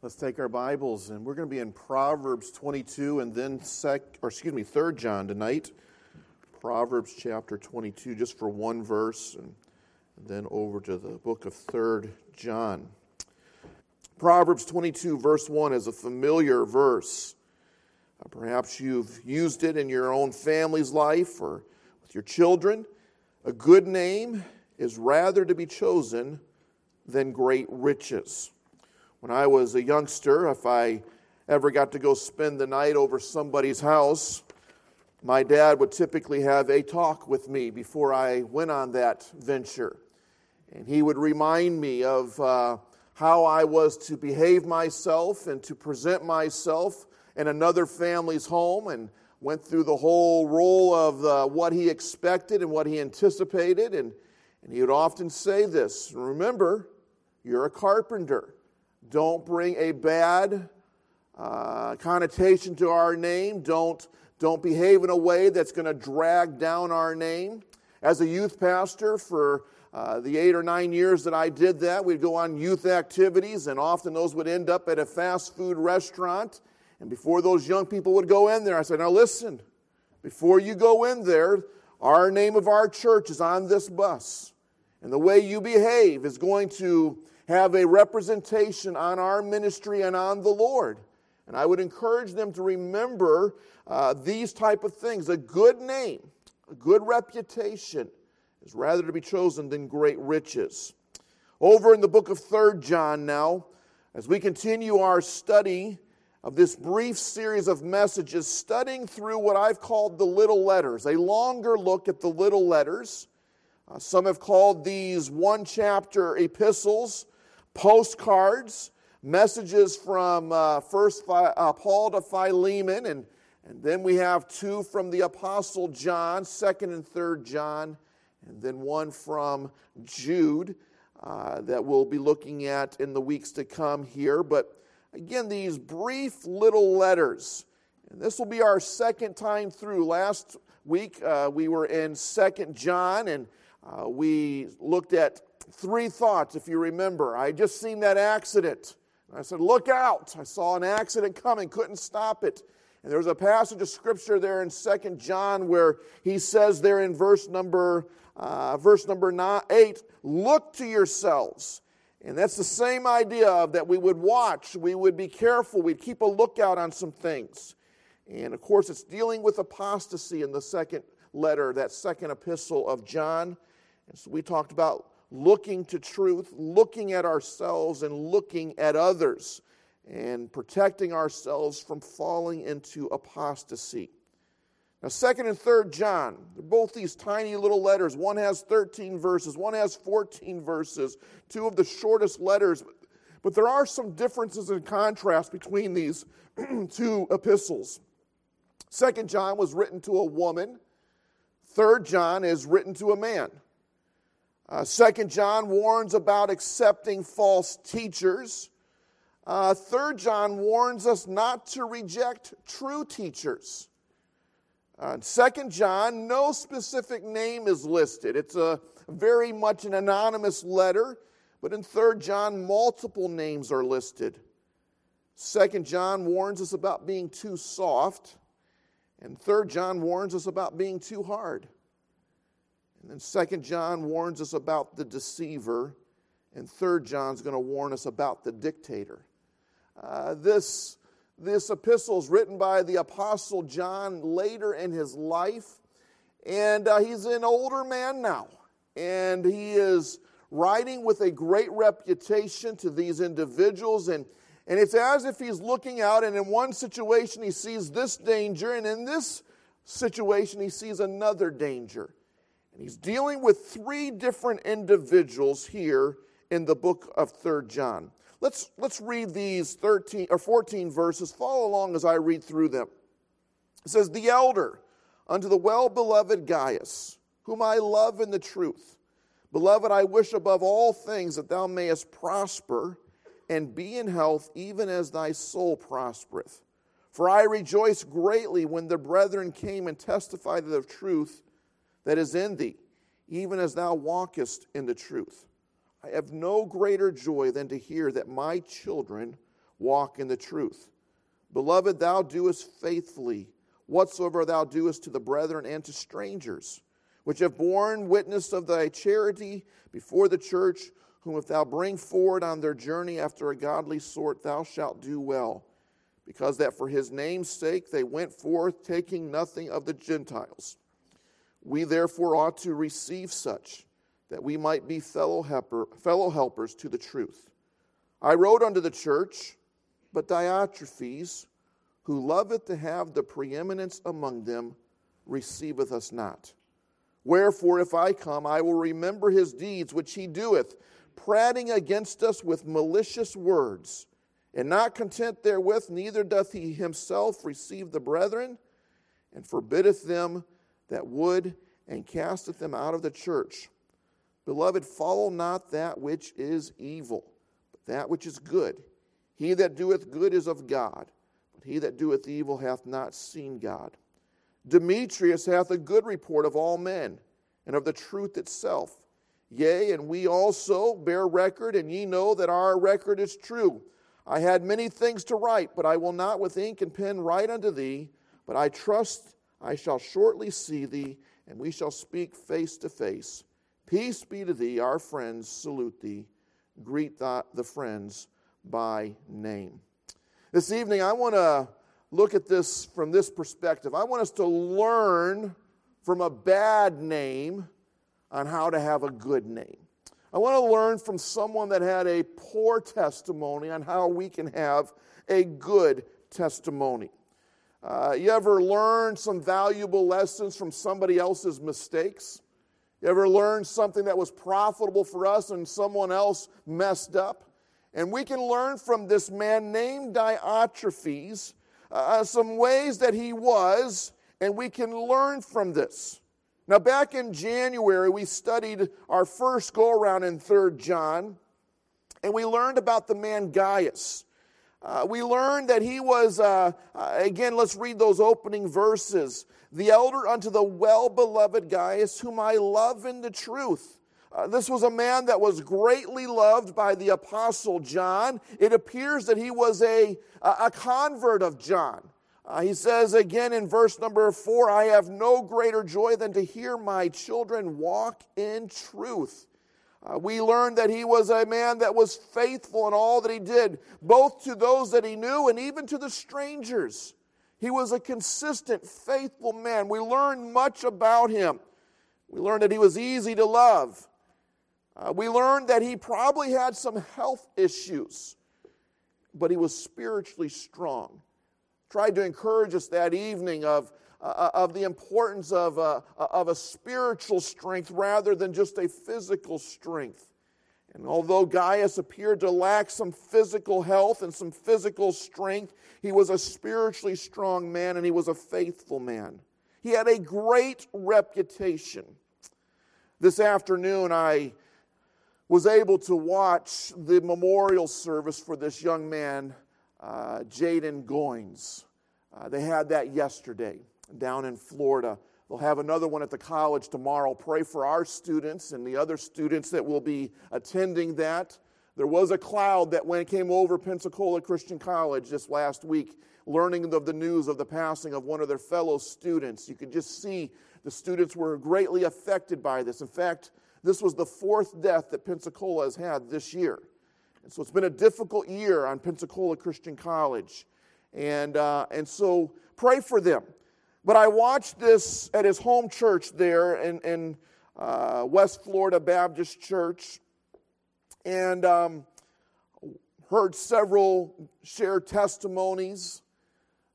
Let's take our Bibles and we're going to be in Proverbs 22 and then sec or excuse me, 3rd John tonight. Proverbs chapter 22 just for one verse and then over to the book of 3rd John. Proverbs 22 verse 1 is a familiar verse. Uh, perhaps you've used it in your own family's life or with your children. A good name is rather to be chosen than great riches. When I was a youngster, if I ever got to go spend the night over somebody's house, my dad would typically have a talk with me before I went on that venture. And he would remind me of uh, how I was to behave myself and to present myself in another family's home and went through the whole role of uh, what he expected and what he anticipated. And, and he would often say this Remember, you're a carpenter. Don't bring a bad uh, connotation to our name. Don't, don't behave in a way that's going to drag down our name. As a youth pastor, for uh, the eight or nine years that I did that, we'd go on youth activities, and often those would end up at a fast food restaurant. And before those young people would go in there, I said, Now listen, before you go in there, our name of our church is on this bus. And the way you behave is going to have a representation on our ministry and on the Lord. And I would encourage them to remember uh, these type of things. A good name, a good reputation is rather to be chosen than great riches. Over in the book of Third John now, as we continue our study of this brief series of messages, studying through what I've called the little letters, a longer look at the little letters. Uh, some have called these one chapter epistles postcards, messages from uh, first uh, Paul to Philemon, and, and then we have two from the Apostle John, second and third John, and then one from Jude uh, that we'll be looking at in the weeks to come here. But again, these brief little letters. And this will be our second time through. Last week uh, we were in Second John, and uh, we looked at three thoughts, if you remember. I just seen that accident. I said, Look out. I saw an accident coming, couldn't stop it. And there's a passage of scripture there in Second John where he says there in verse number uh, verse number nine, 8, look to yourselves. And that's the same idea of that we would watch, we would be careful, we'd keep a lookout on some things. And of course, it's dealing with apostasy in the second letter, that second epistle of John. And so we talked about looking to truth, looking at ourselves, and looking at others, and protecting ourselves from falling into apostasy. Now, 2nd and 3rd John, they're both these tiny little letters. One has 13 verses, one has 14 verses, two of the shortest letters. But there are some differences and contrasts between these two epistles. 2nd John was written to a woman, 3rd John is written to a man. Uh, Second John warns about accepting false teachers. Uh, Third John warns us not to reject true teachers. Uh, Second John, no specific name is listed. It's a very much an anonymous letter, but in Third John, multiple names are listed. Second John warns us about being too soft, and Third John warns us about being too hard. And then Second John warns us about the deceiver, and Third John's going to warn us about the dictator. Uh, this, this epistle is written by the Apostle John later in his life, and uh, he's an older man now, and he is writing with a great reputation to these individuals, and, and it's as if he's looking out, and in one situation he sees this danger, and in this situation he sees another danger. And he's dealing with three different individuals here in the book of Third John. Let's, let's read these 13 or 14 verses. Follow along as I read through them. It says, The elder unto the well beloved Gaius, whom I love in the truth. Beloved, I wish above all things that thou mayest prosper and be in health, even as thy soul prospereth. For I rejoice greatly when the brethren came and testified of the truth that is in thee, even as thou walkest in the truth. I have no greater joy than to hear that my children walk in the truth. Beloved, thou doest faithfully whatsoever thou doest to the brethren and to strangers, which have borne witness of thy charity before the church, whom if thou bring forward on their journey after a godly sort, thou shalt do well, because that for his name's sake they went forth, taking nothing of the Gentiles. We therefore ought to receive such, that we might be fellow, helper, fellow helpers to the truth. I wrote unto the church, but Diotrephes, who loveth to have the preeminence among them, receiveth us not. Wherefore, if I come, I will remember his deeds which he doeth, prating against us with malicious words. And not content therewith, neither doth he himself receive the brethren, and forbiddeth them that would, and casteth them out of the church. Beloved, follow not that which is evil, but that which is good. He that doeth good is of God but he that doeth evil hath not seen God. Demetrius hath a good report of all men, and of the truth itself. Yea, and we also bear record, and ye know that our record is true. I had many things to write, but I will not with ink and pen write unto thee, but I trust I shall shortly see thee, and we shall speak face to face. Peace be to thee, our friends salute thee. Greet the friends by name. This evening, I want to look at this from this perspective. I want us to learn from a bad name on how to have a good name. I want to learn from someone that had a poor testimony on how we can have a good testimony. Uh, you ever learn some valuable lessons from somebody else's mistakes? You ever learn something that was profitable for us and someone else messed up? And we can learn from this man named Diotrephes uh, some ways that he was, and we can learn from this. Now, back in January, we studied our first go around in 3rd John, and we learned about the man Gaius. Uh, we learned that he was, uh, uh, again, let's read those opening verses. The elder unto the well beloved Gaius, whom I love in the truth uh, this was a man that was greatly loved by the Apostle John. It appears that he was a, a convert of John. Uh, he says again in verse number four, I have no greater joy than to hear my children walk in truth. Uh, we learned that he was a man that was faithful in all that he did, both to those that he knew and even to the strangers. He was a consistent, faithful man. We learned much about him. We learned that he was easy to love. Uh, we learned that he probably had some health issues, but he was spiritually strong. Tried to encourage us that evening of, uh, uh of the importance of, uh, of a spiritual strength rather than just a physical strength. And although Gaius appeared to lack some physical health and some physical strength, he was a spiritually strong man and he was a faithful man. He had a great reputation. This afternoon, I was able to watch the memorial service for this young man, uh, Jaden Goins. Uh, they had that yesterday down in Florida. They'll have another one at the college tomorrow. Pray for our students and the other students that will be attending that. There was a cloud that when it came over Pensacola Christian College this last week, learning of the news of the passing of one of their fellow students. You could just see the students were greatly affected by this. In fact, this was the fourth death that Pensacola has had this year. And so it's been a difficult year on Pensacola Christian College. And, uh, and so pray for them. But I watched this at his home church there in, in uh, West Florida Baptist Church and um, heard several share testimonies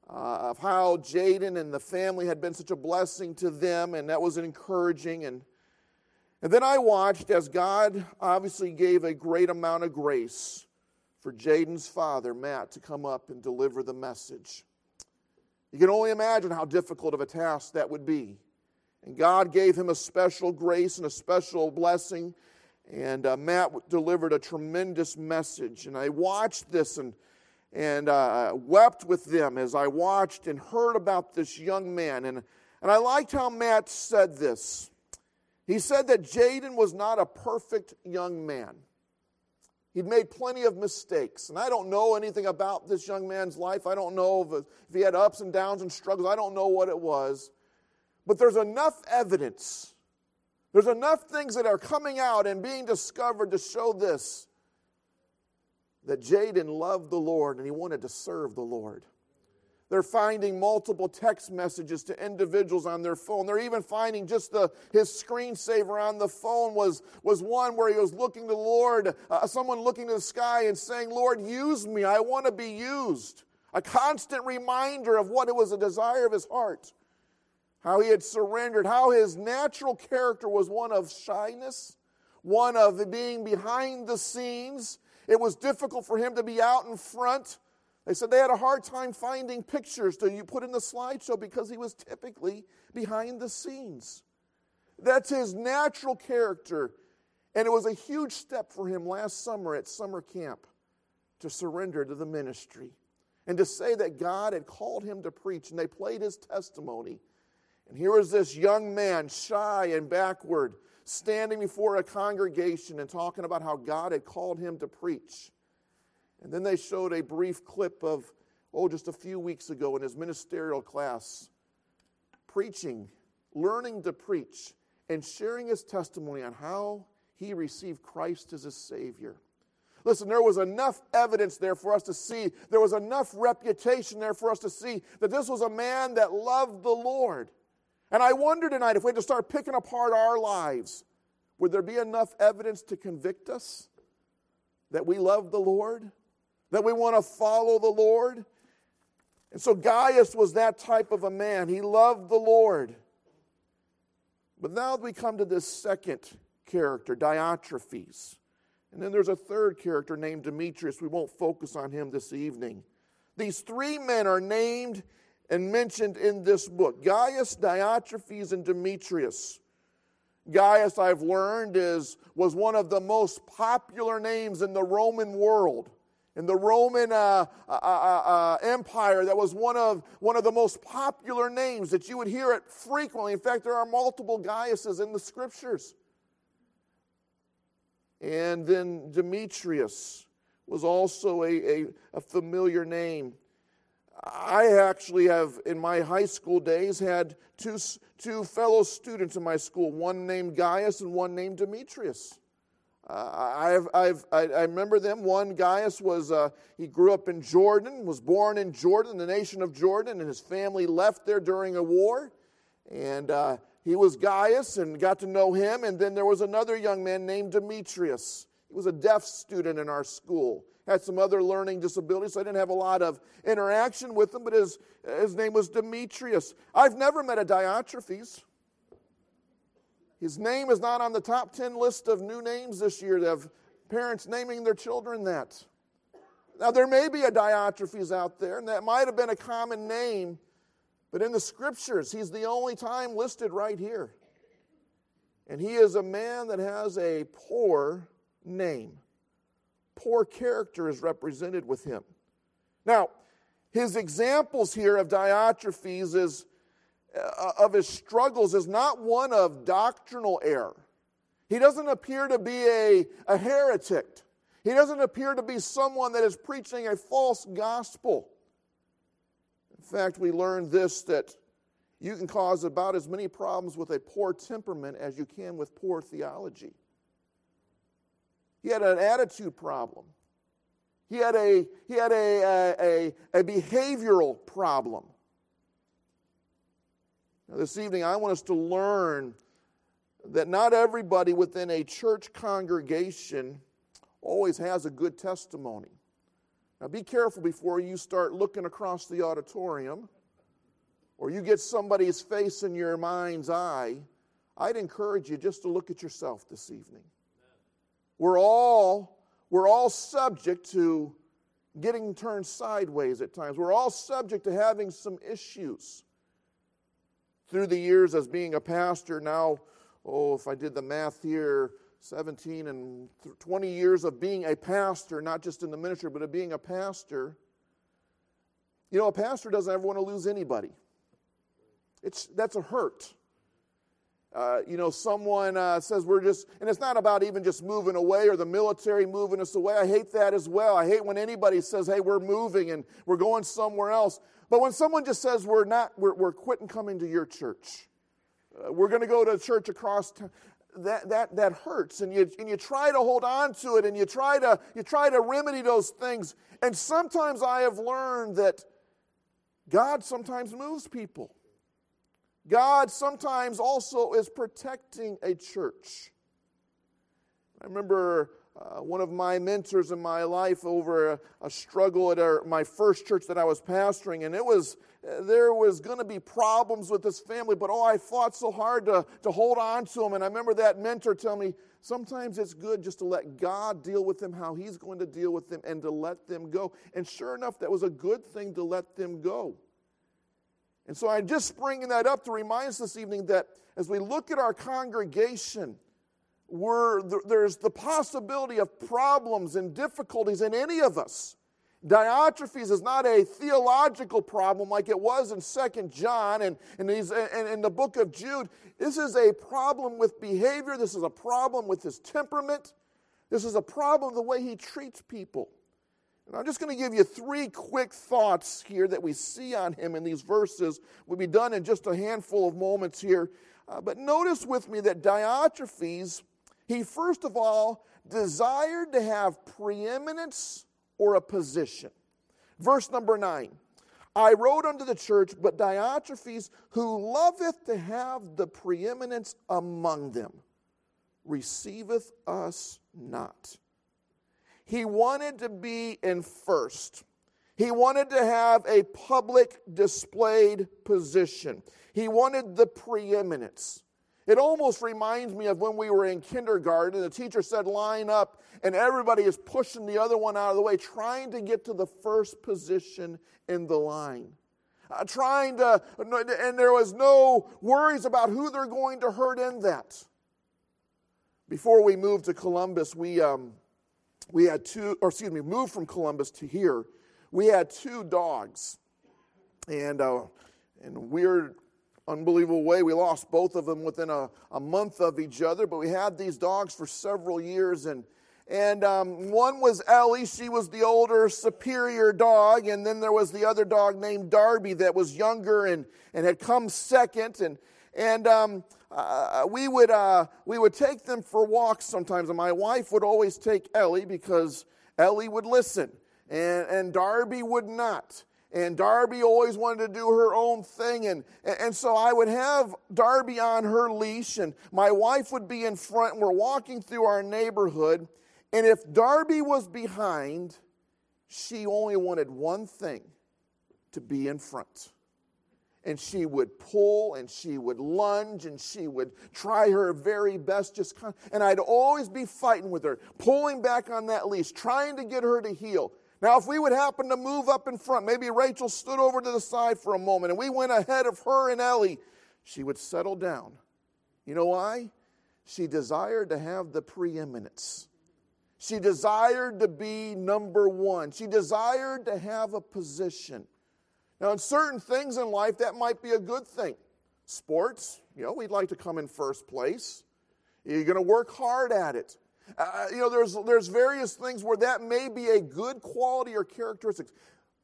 uh, of how Jaden and the family had been such a blessing to them, and that was encouraging. And and then I watched as God obviously gave a great amount of grace for Jaden's father, Matt, to come up and deliver the message. You can only imagine how difficult of a task that would be. And God gave him a special grace and a special blessing. And uh, Matt delivered a tremendous message. And I watched this and, and uh, wept with them as I watched and heard about this young man. And, and I liked how Matt said this. He said that Jaden was not a perfect young man, He'd made plenty of mistakes. And I don't know anything about this young man's life. I don't know if, he had ups and downs and struggles. I don't know what it was. But there's enough evidence, there's enough things that are coming out and being discovered to show this that Jaden loved the Lord and he wanted to serve the Lord. They're finding multiple text messages to individuals on their phone. They're even finding just the, his screensaver on the phone was, was one where he was looking to the Lord, uh, someone looking to the sky and saying, Lord, use me. I want to be used. A constant reminder of what it was a desire of his heart. How he had surrendered, how his natural character was one of shyness, one of being behind the scenes. It was difficult for him to be out in front. They said they had a hard time finding pictures to you put in the slideshow because he was typically behind the scenes. That's his natural character. And it was a huge step for him last summer at summer camp to surrender to the ministry and to say that God had called him to preach. And they played his testimony. And here was this young man, shy and backward, standing before a congregation and talking about how God had called him to preach. And then they showed a brief clip of, oh, just a few weeks ago in his ministerial class, preaching, learning to preach, and sharing his testimony on how he received Christ as his Savior. Listen, there was enough evidence there for us to see, there was enough reputation there for us to see that this was a man that loved the Lord. And I wonder tonight if we had to start picking apart our lives, would there be enough evidence to convict us that we love the Lord? That we want to follow the Lord. And so Gaius was that type of a man. He loved the Lord. But now we come to this second character, Diotrephes. And then there's a third character named Demetrius. We won't focus on him this evening. These three men are named and mentioned in this book Gaius, Diotrephes, and Demetrius. Gaius, I've learned, is, was one of the most popular names in the Roman world in the Roman uh, uh, uh, uh, Empire, that was one of, one of the most popular names that you would hear it frequently. In fact, there are multiple Gaiuses in the scriptures. And then Demetrius was also a, a, a familiar name. I actually have, in my high school days, had two, two fellow students in my school, one named Gaius and one named Demetrius. I've, I've, I, I, remember them. One, Gaius, was, uh, he grew up in Jordan, was born in Jordan, the nation of Jordan, and his family left there during a war. And uh, he was Gaius and got to know him. And then there was another young man named Demetrius. He was a deaf student in our school, had some other learning disabilities, so I didn't have a lot of interaction with him, but his, his name was Demetrius. I've never met a Diotrephes. His name is not on the top 10 list of new names this year of parents naming their children that. Now, there may be a Diotrephes out there, and that might have been a common name, but in the scriptures, he's the only time listed right here. And he is a man that has a poor name. Poor character is represented with him. Now, his examples here of Diotrephes is Uh, of his struggles is not one of doctrinal error. He doesn't appear to be a, a heretic. He doesn't appear to be someone that is preaching a false gospel. In fact, we learned this that you can cause about as many problems with a poor temperament as you can with poor theology. He had an attitude problem. He had a, he had a, a, a, a behavioral problem. This evening, I want us to learn that not everybody within a church congregation always has a good testimony. Now, be careful before you start looking across the auditorium or you get somebody's face in your mind's eye. I'd encourage you just to look at yourself this evening. We're all, we're all subject to getting turned sideways at times. We're all subject to having some issues through the years as being a pastor, now, oh, if I did the math here, 17 and 20 years of being a pastor, not just in the ministry, but of being a pastor, you know, a pastor doesn't ever want to lose anybody. It's, that's a hurt. Uh, you know, someone uh, says we're just, and it's not about even just moving away or the military moving us away. I hate that as well. I hate when anybody says, hey, we're moving and we're going somewhere else. But when someone just says, we're not, we're, we're quitting coming to your church, uh, we're going to go to a church across town, that, that, that hurts. And you, and you try to hold on to it and you try, to, you try to remedy those things. And sometimes I have learned that God sometimes moves people. God sometimes also is protecting a church. I remember uh, one of my mentors in my life over a, a struggle at our, my first church that I was pastoring, and it was there was going to be problems with this family, but oh, I fought so hard to, to hold on to them. And I remember that mentor tell me, sometimes it's good just to let God deal with them how He's going to deal with them and to let them go. And sure enough, that was a good thing to let them go. And so I'm just bringing that up to remind us this evening that as we look at our congregation, we're, there's the possibility of problems and difficulties in any of us. Diotrephes is not a theological problem like it was in Second John and, and, and in the book of Jude. This is a problem with behavior. This is a problem with his temperament. This is a problem the way he treats people. And I'm just going to give you three quick thoughts here that we see on him in these verses. We'll be done in just a handful of moments here. Uh, but notice with me that Diotrephes, he first of all desired to have preeminence or a position. Verse number nine I wrote unto the church, but Diotrephes, who loveth to have the preeminence among them, receiveth us not. He wanted to be in first. He wanted to have a public displayed position. He wanted the preeminence. It almost reminds me of when we were in kindergarten. The teacher said, line up, and everybody is pushing the other one out of the way, trying to get to the first position in the line. Uh, trying to, and there was no worries about who they're going to hurt in that. Before we moved to Columbus, we, um, we had two, or excuse me, moved from Columbus to here. We had two dogs. And uh, in a weird, unbelievable way, we lost both of them within a, a month of each other. But we had these dogs for several years. And, and um, one was Ellie. She was the older, superior dog. And then there was the other dog named Darby that was younger and, and had come second. And, and um, uh, we, would, uh, we would take them for walks sometimes, and my wife would always take Ellie because Ellie would listen, and, and Darby would not. And Darby always wanted to do her own thing. And, and so I would have Darby on her leash, and my wife would be in front, and we're walking through our neighborhood. And if Darby was behind, she only wanted one thing to be in front and she would pull and she would lunge and she would try her very best just and I'd always be fighting with her, pulling back on that leash, trying to get her to heel. Now, if we would happen to move up in front, maybe Rachel stood over to the side for a moment and we went ahead of her and Ellie, she would settle down. You know why? She desired to have the preeminence. She desired to be number one. She desired to have a position. Now, in certain things in life, that might be a good thing. Sports, you know, we'd like to come in first place. You're going to work hard at it. Uh, you know, there's, there's various things where that may be a good quality or characteristic,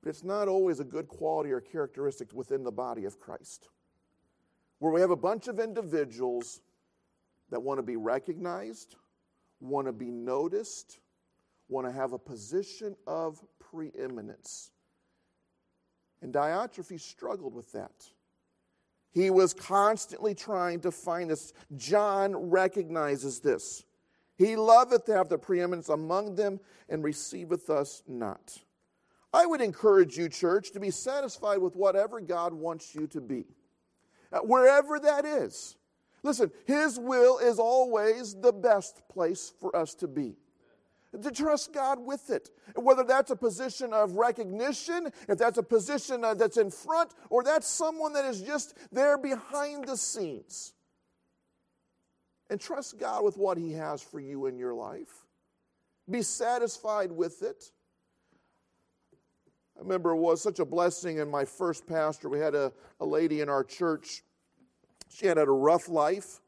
but it's not always a good quality or characteristic within the body of Christ. Where we have a bunch of individuals that want to be recognized, want to be noticed, want to have a position of preeminence. And Diotrephes struggled with that. He was constantly trying to find this. John recognizes this. He loveth to have the preeminence among them and receiveth us not. I would encourage you, church, to be satisfied with whatever God wants you to be, wherever that is. Listen, His will is always the best place for us to be to trust God with it. Whether that's a position of recognition, if that's a position uh, that's in front, or that's someone that is just there behind the scenes. And trust God with what He has for you in your life. Be satisfied with it. I remember it was such a blessing in my first pastor. We had a, a lady in our church. She had had a rough life.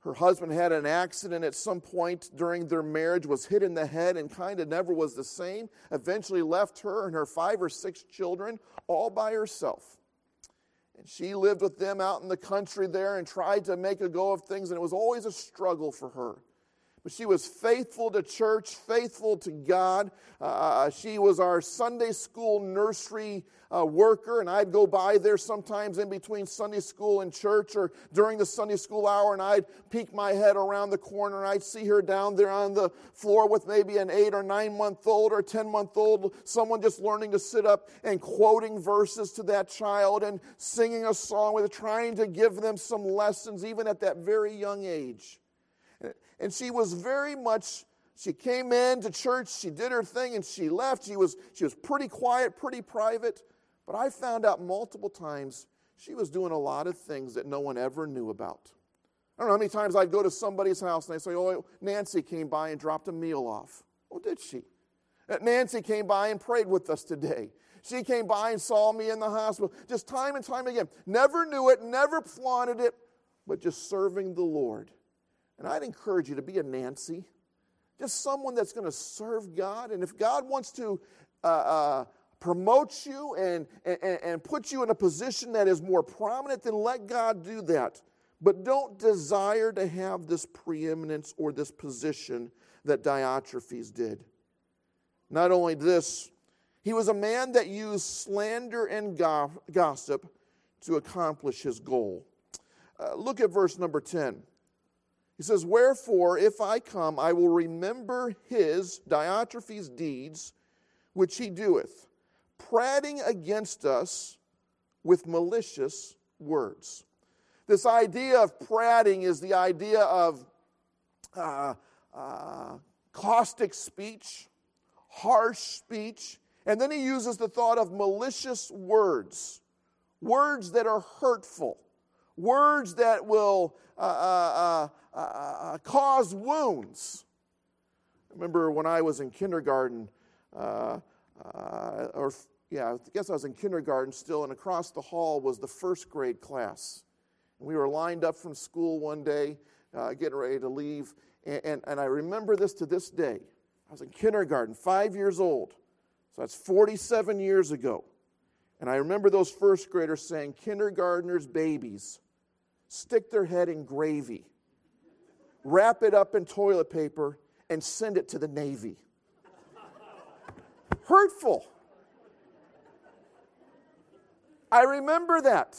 Her husband had an accident at some point during their marriage, was hit in the head, and kind of never was the same. Eventually left her and her five or six children all by herself. And she lived with them out in the country there and tried to make a go of things, and it was always a struggle for her. But she was faithful to church, faithful to God. Uh, she was our Sunday school nursery uh, worker, and I'd go by there sometimes in between Sunday school and church or during the Sunday school hour, and I'd peek my head around the corner and I'd see her down there on the floor with maybe an eight or nine month old or 10 month old, someone just learning to sit up and quoting verses to that child and singing a song with trying to give them some lessons, even at that very young age. And she was very much, she came in to church, she did her thing, and she left. She was, she was pretty quiet, pretty private. But I found out multiple times she was doing a lot of things that no one ever knew about. I don't know how many times I'd go to somebody's house and they say, Oh, Nancy came by and dropped a meal off. Oh, did she? Uh, Nancy came by and prayed with us today. She came by and saw me in the hospital. Just time and time again. Never knew it, never flaunted it, but just serving the Lord. And I'd encourage you to be a Nancy, just someone that's going to serve God. And if God wants to uh, uh, promote you and, and, and put you in a position that is more prominent, then let God do that. But don't desire to have this preeminence or this position that Diotrephes did. Not only this, he was a man that used slander and gossip to accomplish his goal. Uh, look at verse number 10. He says, Wherefore, if I come, I will remember his, Diotrephes' deeds, which he doeth, prating against us with malicious words. This idea of prating is the idea of uh, uh, caustic speech, harsh speech, and then he uses the thought of malicious words, words that are hurtful, words that will uh, uh, uh, uh, cause wounds. I remember when I was in kindergarten, or yeah, I guess I was in kindergarten still, and across the hall was the first grade class. And we were lined up from school one day, uh, getting ready to leave. And, and, and, I remember this to this day. I was in kindergarten, five years old. So that's 47 years ago. And I remember those first graders saying, Kindergartners, babies, stick their head in gravy, wrap it up in toilet paper, and send it to the Navy. Hurtful. I remember that.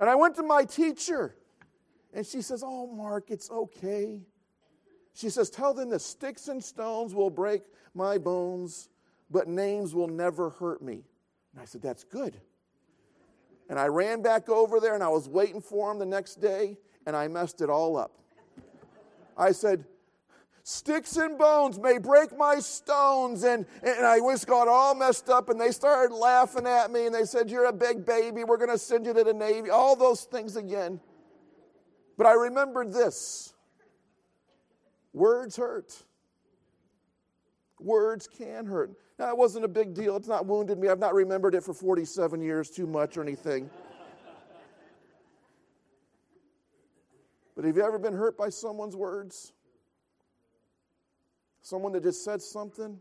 And I went to my teacher, and she says, Oh, Mark, it's okay. She says, Tell them that sticks and stones will break my bones, but names will never hurt me. And I said, That's good. And I ran back over there and I was waiting for him the next day and I messed it all up. I said, Sticks and bones may break my stones. And, and I just got all messed up, and they started laughing at me, and they said, You're a big baby. We're going to send you to the Navy. All those things again. But I remembered this words hurt. Words can hurt. It wasn't a big deal. It's not wounded me. I've not remembered it for 47 years too much or anything. but have you ever been hurt by someone's words? Someone that just said something?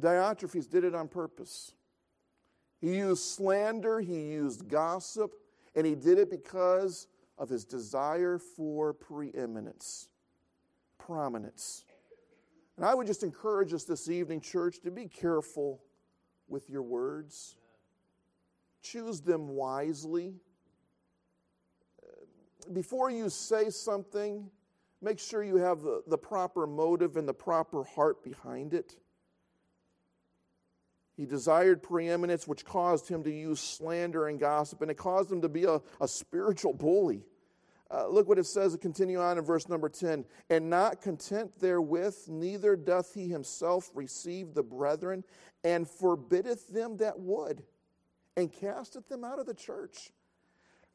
Diotrephes did it on purpose. He used slander, he used gossip, and he did it because of his desire for preeminence, prominence. And I would just encourage us this evening, church, to be careful with your words. Choose them wisely. Before you say something, make sure you have the, the proper motive and the proper heart behind it. He desired preeminence, which caused him to use slander and gossip, and it caused him to be a, a spiritual bully. Uh, look what it says, continue on in verse number 10. And not content therewith, neither doth he himself receive the brethren, and forbiddeth them that would, and casteth them out of the church.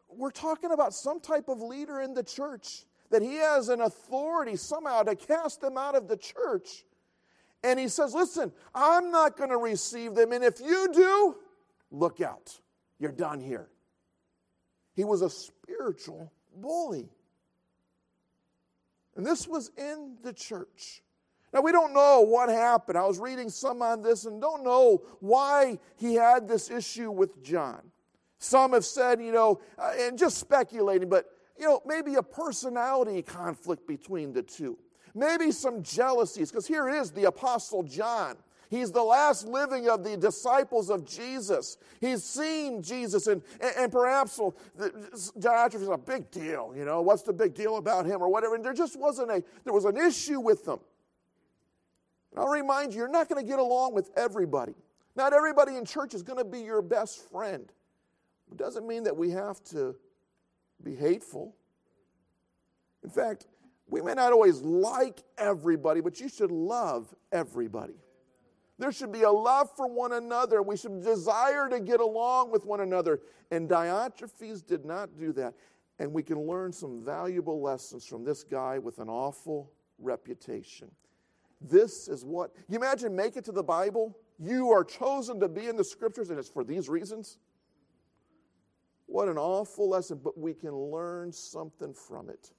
We're talking about some type of leader in the church, that he has an authority somehow to cast them out of the church. And he says, Listen, I'm not going to receive them, and if you do, look out. You're done here. He was a spiritual bully. And this was in the church. Now, we don't know what happened. I was reading some on this and don't know why he had this issue with John. Some have said, you know, uh, and just speculating, but, you know, maybe a personality conflict between the two. Maybe some jealousies, because here is the Apostle John. He's the last living of the disciples of Jesus. He's seen Jesus, and, and, and perhaps well, Diotrephes is a big deal. You know, what's the big deal about him or whatever? And there just wasn't a, there was an issue with them. And I'll remind you, you're not going to get along with everybody. Not everybody in church is going to be your best friend. It doesn't mean that we have to be hateful. In fact, we may not always like everybody, but you should love everybody. There should be a love for one another. We should desire to get along with one another. And Diotrephes did not do that. And we can learn some valuable lessons from this guy with an awful reputation. This is what, you imagine, make it to the Bible. You are chosen to be in the scriptures, and it's for these reasons. What an awful lesson, but we can learn something from it.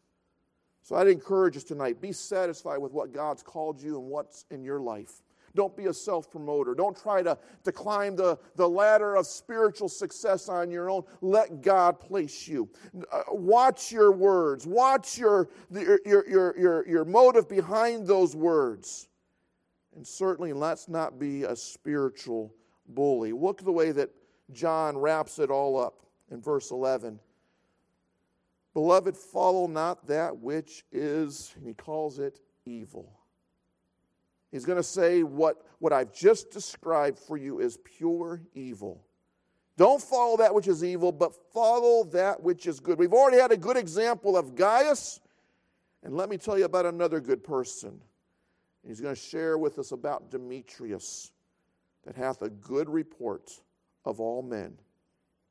So I'd encourage us tonight be satisfied with what God's called you and what's in your life. Don't be a self promoter. Don't try to, to climb the, the ladder of spiritual success on your own. Let God place you. Uh, watch your words, watch your, your, your, your, your motive behind those words. And certainly, let's not be a spiritual bully. Look the way that John wraps it all up in verse 11. Beloved, follow not that which is, and he calls it evil He's going to say what, what I've just described for you is pure evil. Don't follow that which is evil, but follow that which is good. We've already had a good example of Gaius, and let me tell you about another good person. He's going to share with us about Demetrius, that hath a good report of all men,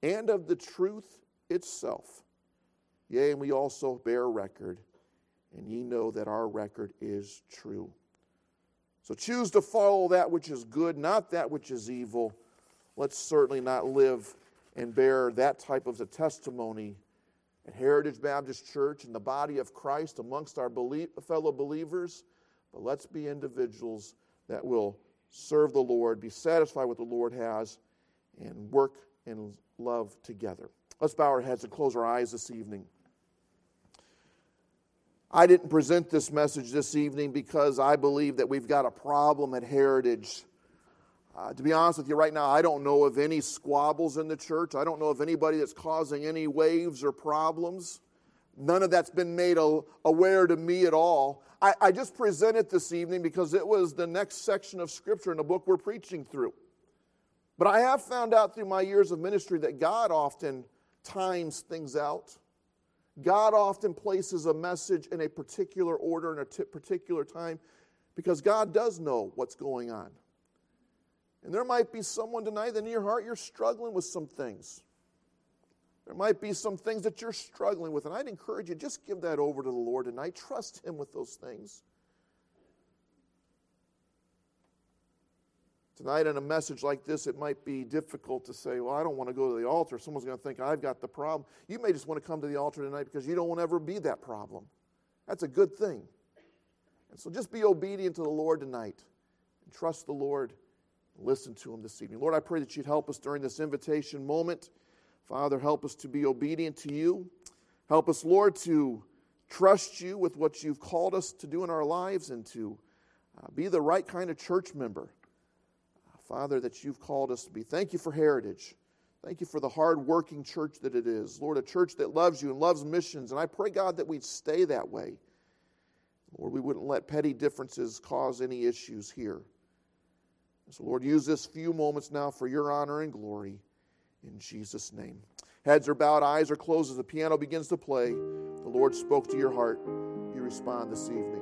and of the truth itself. Yea, and we also bear record, and ye know that our record is true. So choose to follow that which is good, not that which is evil. Let's certainly not live and bear that type of a testimony at Heritage Baptist Church and the body of Christ amongst our fellow believers. But let's be individuals that will serve the Lord, be satisfied with what the Lord has, and work in love together. Let's bow our heads and close our eyes this evening. I didn't present this message this evening because I believe that we've got a problem at Heritage. Uh, to be honest with you, right now, I don't know of any squabbles in the church. I don't know of anybody that's causing any waves or problems. None of that's been made aware to me at all. I, I just present it this evening because it was the next section of Scripture in the book we're preaching through. But I have found out through my years of ministry that God often times things out. God often places a message in a particular order in a t- particular time because God does know what's going on. And there might be someone tonight that in your heart you're struggling with some things. There might be some things that you're struggling with, and I'd encourage you just give that over to the Lord tonight. Trust Him with those things. Tonight, in a message like this, it might be difficult to say, Well, I don't want to go to the altar. Someone's going to think I've got the problem. You may just want to come to the altar tonight because you don't want to ever be that problem. That's a good thing. And so just be obedient to the Lord tonight and trust the Lord. Listen to Him this evening. Lord, I pray that you'd help us during this invitation moment. Father, help us to be obedient to you. Help us, Lord, to trust you with what you've called us to do in our lives and to uh, be the right kind of church member Father, that you've called us to be. Thank you for heritage. Thank you for the hard-working church that it is. Lord, a church that loves you and loves missions. And I pray, God, that we'd stay that way. Lord, we wouldn't let petty differences cause any issues here. So, Lord, use this few moments now for your honor and glory. In Jesus' name. Heads are bowed, eyes are closed as the piano begins to play. The Lord spoke to your heart. You respond this evening.